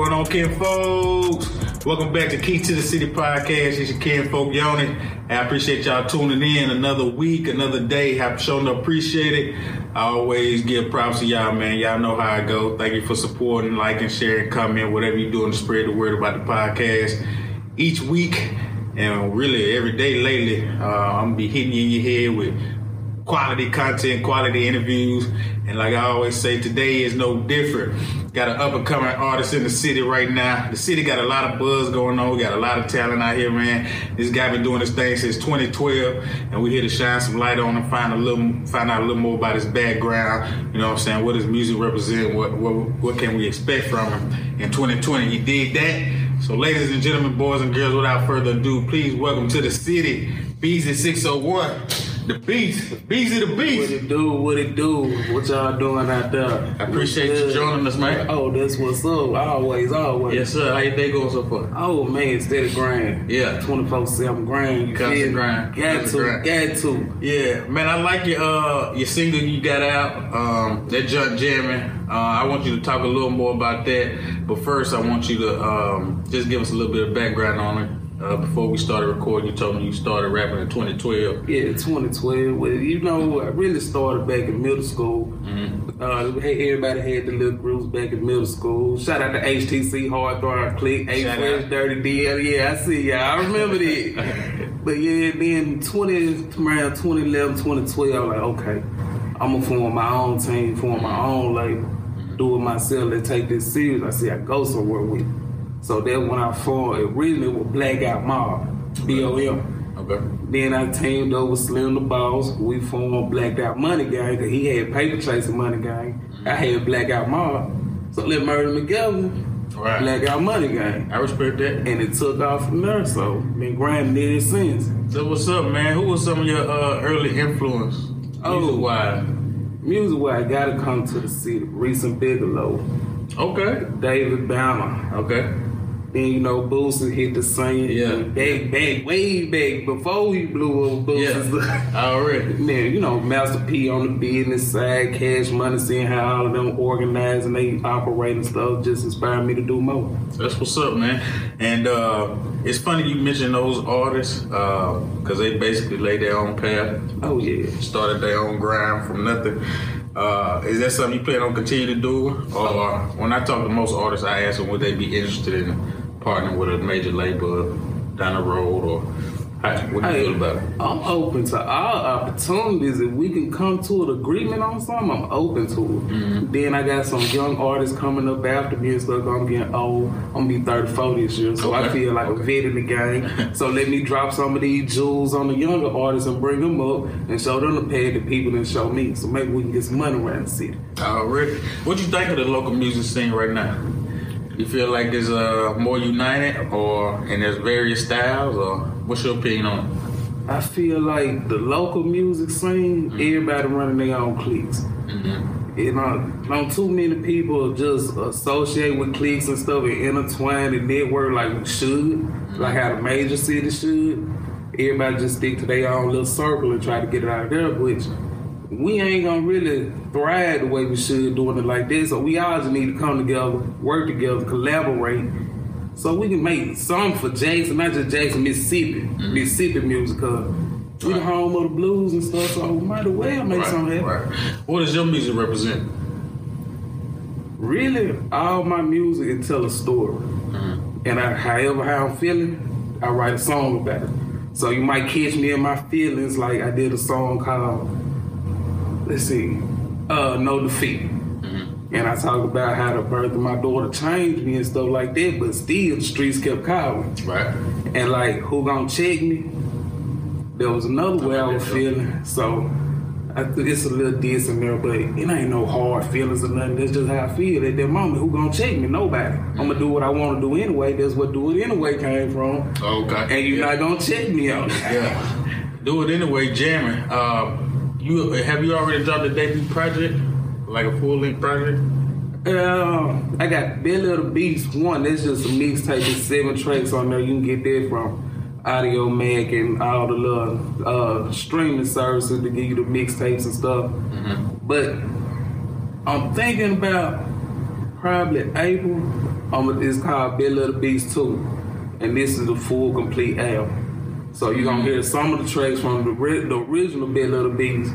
going on, Ken folks? Welcome back to Key to the City podcast. It's your Ken Folk Yoni. I appreciate y'all tuning in another week, another day. Have shown to appreciate it. I always give props to y'all, man. Y'all know how I go. Thank you for supporting, liking, sharing, comment, whatever you're doing to spread the word about the podcast. Each week, and really every day lately, uh, I'm gonna be hitting you in your head with quality content, quality interviews. And like I always say, today is no different. Got an up and coming artist in the city right now. The city got a lot of buzz going on. We got a lot of talent out here, man. This guy been doing this thing since 2012, and we here to shine some light on him, find a little, find out a little more about his background. You know what I'm saying? What does music represent? What what what can we expect from him in 2020? He did that. So, ladies and gentlemen, boys and girls, without further ado, please welcome to the city, Beezie 601. The beast, Beezie the beast. What it do? What it do? What y'all doing out there? I appreciate you joining us, man. Oh, that's what's up. Always, always. Yes, sir. How your day going so far? Oh man, steady grind. Yeah. 24 7 grind. You Constant grind. Got to, grind. got to. Yeah, man, I like your uh your single you got out. Um, that junk jamming. Uh, I want you to talk a little more about that. But first, I want you to um just give us a little bit of background on it. Uh, before we started recording, you told me you started rapping in 2012. Yeah, 2012. Well, you know, I really started back in middle school. Mm-hmm. Uh, hey, everybody had the little groups back in middle school. Shout out to HTC, Hard Thrive Click, A out. Dirty DL. Yeah, I see y'all. I remember that. but yeah, then 20, around 2011, 2012, I was like, okay, I'm gonna form my own team, form my own label, do it myself. Let's take this serious. I see I go somewhere with it. So that's when I formed, originally with Blackout Mob, B-O-M. Okay. Then I teamed up with Slim the Boss. We formed Blacked Out Money Gang because he had Paper Chasing Money Gang. I had Blackout Mob. So let murder together. Right. Blackout Money Gang. I respect that. And it took off from there. So been grinding it since. So what's up, man? Who was some of your uh, early influence? Oh. why? Music wise. Music where I gotta come to the city. Reason Bigelow, Okay. David Banner. Okay. Then you know Boosie hit the scene. Yeah. Back, back, way back before he blew up Boosie's. Yeah. Already. Man, you know, Master P on the business side, cash money, seeing how all of them organize and they operate and stuff just inspired me to do more. That's what's up, man. And uh, it's funny you mention those artists because they basically laid their own path, Oh, yeah. started their own grind from nothing. Uh, is that something you plan on continue to do? Or when I talk to most artists, I ask them would they be interested in partnering with a major label down the road, or how, what do you Hey, feel about it? I'm open to all opportunities. If we can come to an agreement on something, I'm open to it. Mm-hmm. Then I got some young artists coming up after me and stuff. I'm getting old. I'm gonna be 34 this year, so I feel like a vet in the game. so let me drop some of these jewels on the younger artists and bring them up and show them the path that people and show me. So maybe we can get some money around the city. Already. What you think of the local music scene right now? You feel like it's uh, more united, or and there's various styles, or what's your opinion on it? I feel like the local music scene, mm-hmm. everybody running their own cliques. Mm-hmm. You know, not too many people just associate with cliques and stuff and intertwine and network like we should, mm-hmm. like how the major cities should. Everybody just stick to their own little circle and try to get it out of there, which we ain't gonna really thrive the way we should doing it like this. So we all just need to come together, work together, collaborate, so we can make something for Jackson, not just Jackson, Mississippi, mm-hmm. Mississippi music. Cause we the home of the blues and stuff, so we might as well make something happen. right. What does your music represent? Really, all my music it tell a story, mm-hmm. and I, however how I'm feeling, I write a song about it. So you might catch me in my feelings, like I did a song called, let's see, uh, No Defeat. And I talk about how the birth of my daughter changed me and stuff like that, but still the streets kept calling. Right. And like, who gonna check me? There was another way I was feeling. So I it's a little diss in there, but it ain't no hard feelings or nothing. That's just how I feel at that moment. Who gonna check me? Nobody. I'm gonna do what I want to do anyway. That's what do it anyway came from. Okay. And you're yeah. not gonna check me out. Yeah. Do it anyway, jamming. Um, you have you already dropped a debut project, like a full length project? Um, I got Belly Little Beast one. That's just a mixtape with seven tracks on there. You can get that from Audiomack and all the little uh, streaming services to give you the mixtapes and stuff. But I'm thinking about probably April Um, it's called Belly Little Beast 2. And this is the full complete album. So you're gonna hear some of the tracks from the, ri- the original of the Beast.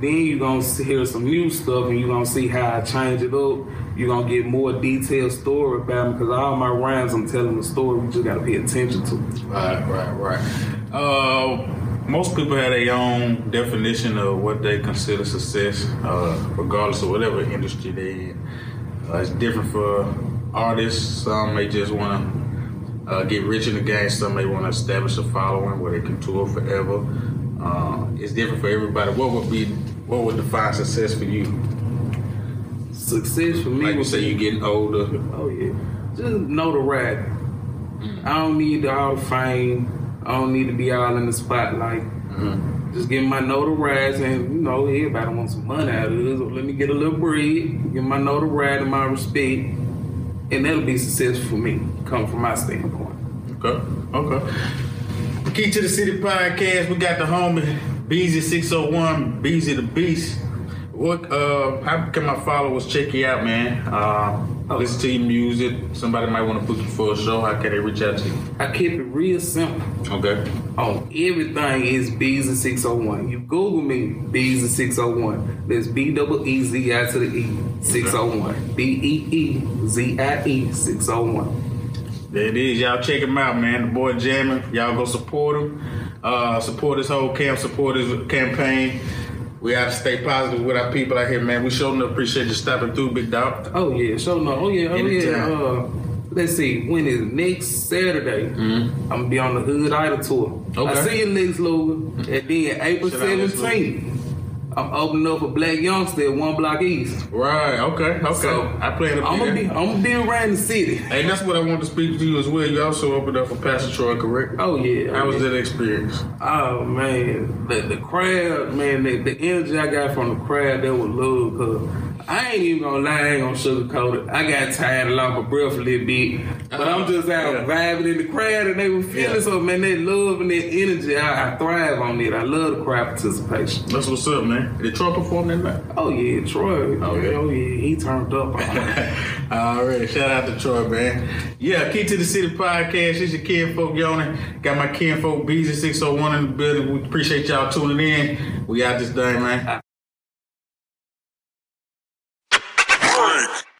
Then you're gonna hear some new stuff and you're gonna see how I change it up. You're gonna get more detailed story about them because all my rhymes I'm telling the story, we just gotta pay attention to. Right, right, right. Uh, most people have their own definition of what they consider success, uh, regardless of whatever industry they in. Uh, it's different for artists. Some may just want to uh, get rich in the game. Some may want to establish a following where they can tour forever. Uh, it's different for everybody. What would be what would define success for you? Success for me Like you say, be- you getting older. Oh yeah, just know notoriety. Mm. I don't need all the fame. I don't need to be all in the spotlight. Mm-hmm. Just get my notoriety, and you know everybody wants some money out of this. So let me get a little bread, get my notoriety, and my respect, and that'll be successful for me. Come from my standpoint. Okay, okay. Key to the City podcast. We got the homie Beezie six hundred one, Beezie the Beast. What? Uh, how can my followers check you out, man? Uh, listen to your music. Somebody might want to book you for a show. How can they reach out to you? I keep it real simple. Okay. On everything is Beezie 601. You Google me, Beezie 601. That's B double E Z I to the E 601. B E E Z I E 601. There it is. Y'all check him out, man. The boy jamming. Y'all go support him. Uh, support his whole camp. Support his campaign. We have to stay positive with our people out here, man. We sure enough appreciate you stopping through, big dog. Oh yeah, sure no. Oh yeah, oh yeah. Uh, let's see. When is next Saturday? I'm gonna be on the Hood Idol tour. Mm-hmm. Okay. I see you, next, Luger. And then April 17th, I'm opening up a Black Youngsta at One Block East. Right. Okay. Okay. So, I plan to I'm be gonna be, I'm gonna be around the city. And that's what I wanted to speak to you as well. You also opened up for Pastor Troy, correct? Oh yeah. Oh, How was that experience? Oh man, the, the crowd, man, the, the energy I got from the crowd, that was love. Cause I ain't even gonna lie, I ain't gonna sugarcoat it. I got tired and lost my breath a little bit, but I'm just out Yeah. vibing in the crowd, and they were feeling Yeah. so, man. That love and that energy, I, I thrive on it. I love the crowd participation. That's what's up, man. Did Troy perform that night? Oh yeah, Troy. Oh, yeah. oh yeah, he turned up. All right, shout out to Troy, man. Yeah, Key to the City podcast. It's your kinfolk Yoni. Got my kinfolk Beezie 601 in the building. We appreciate y'all tuning in. We out this day, man.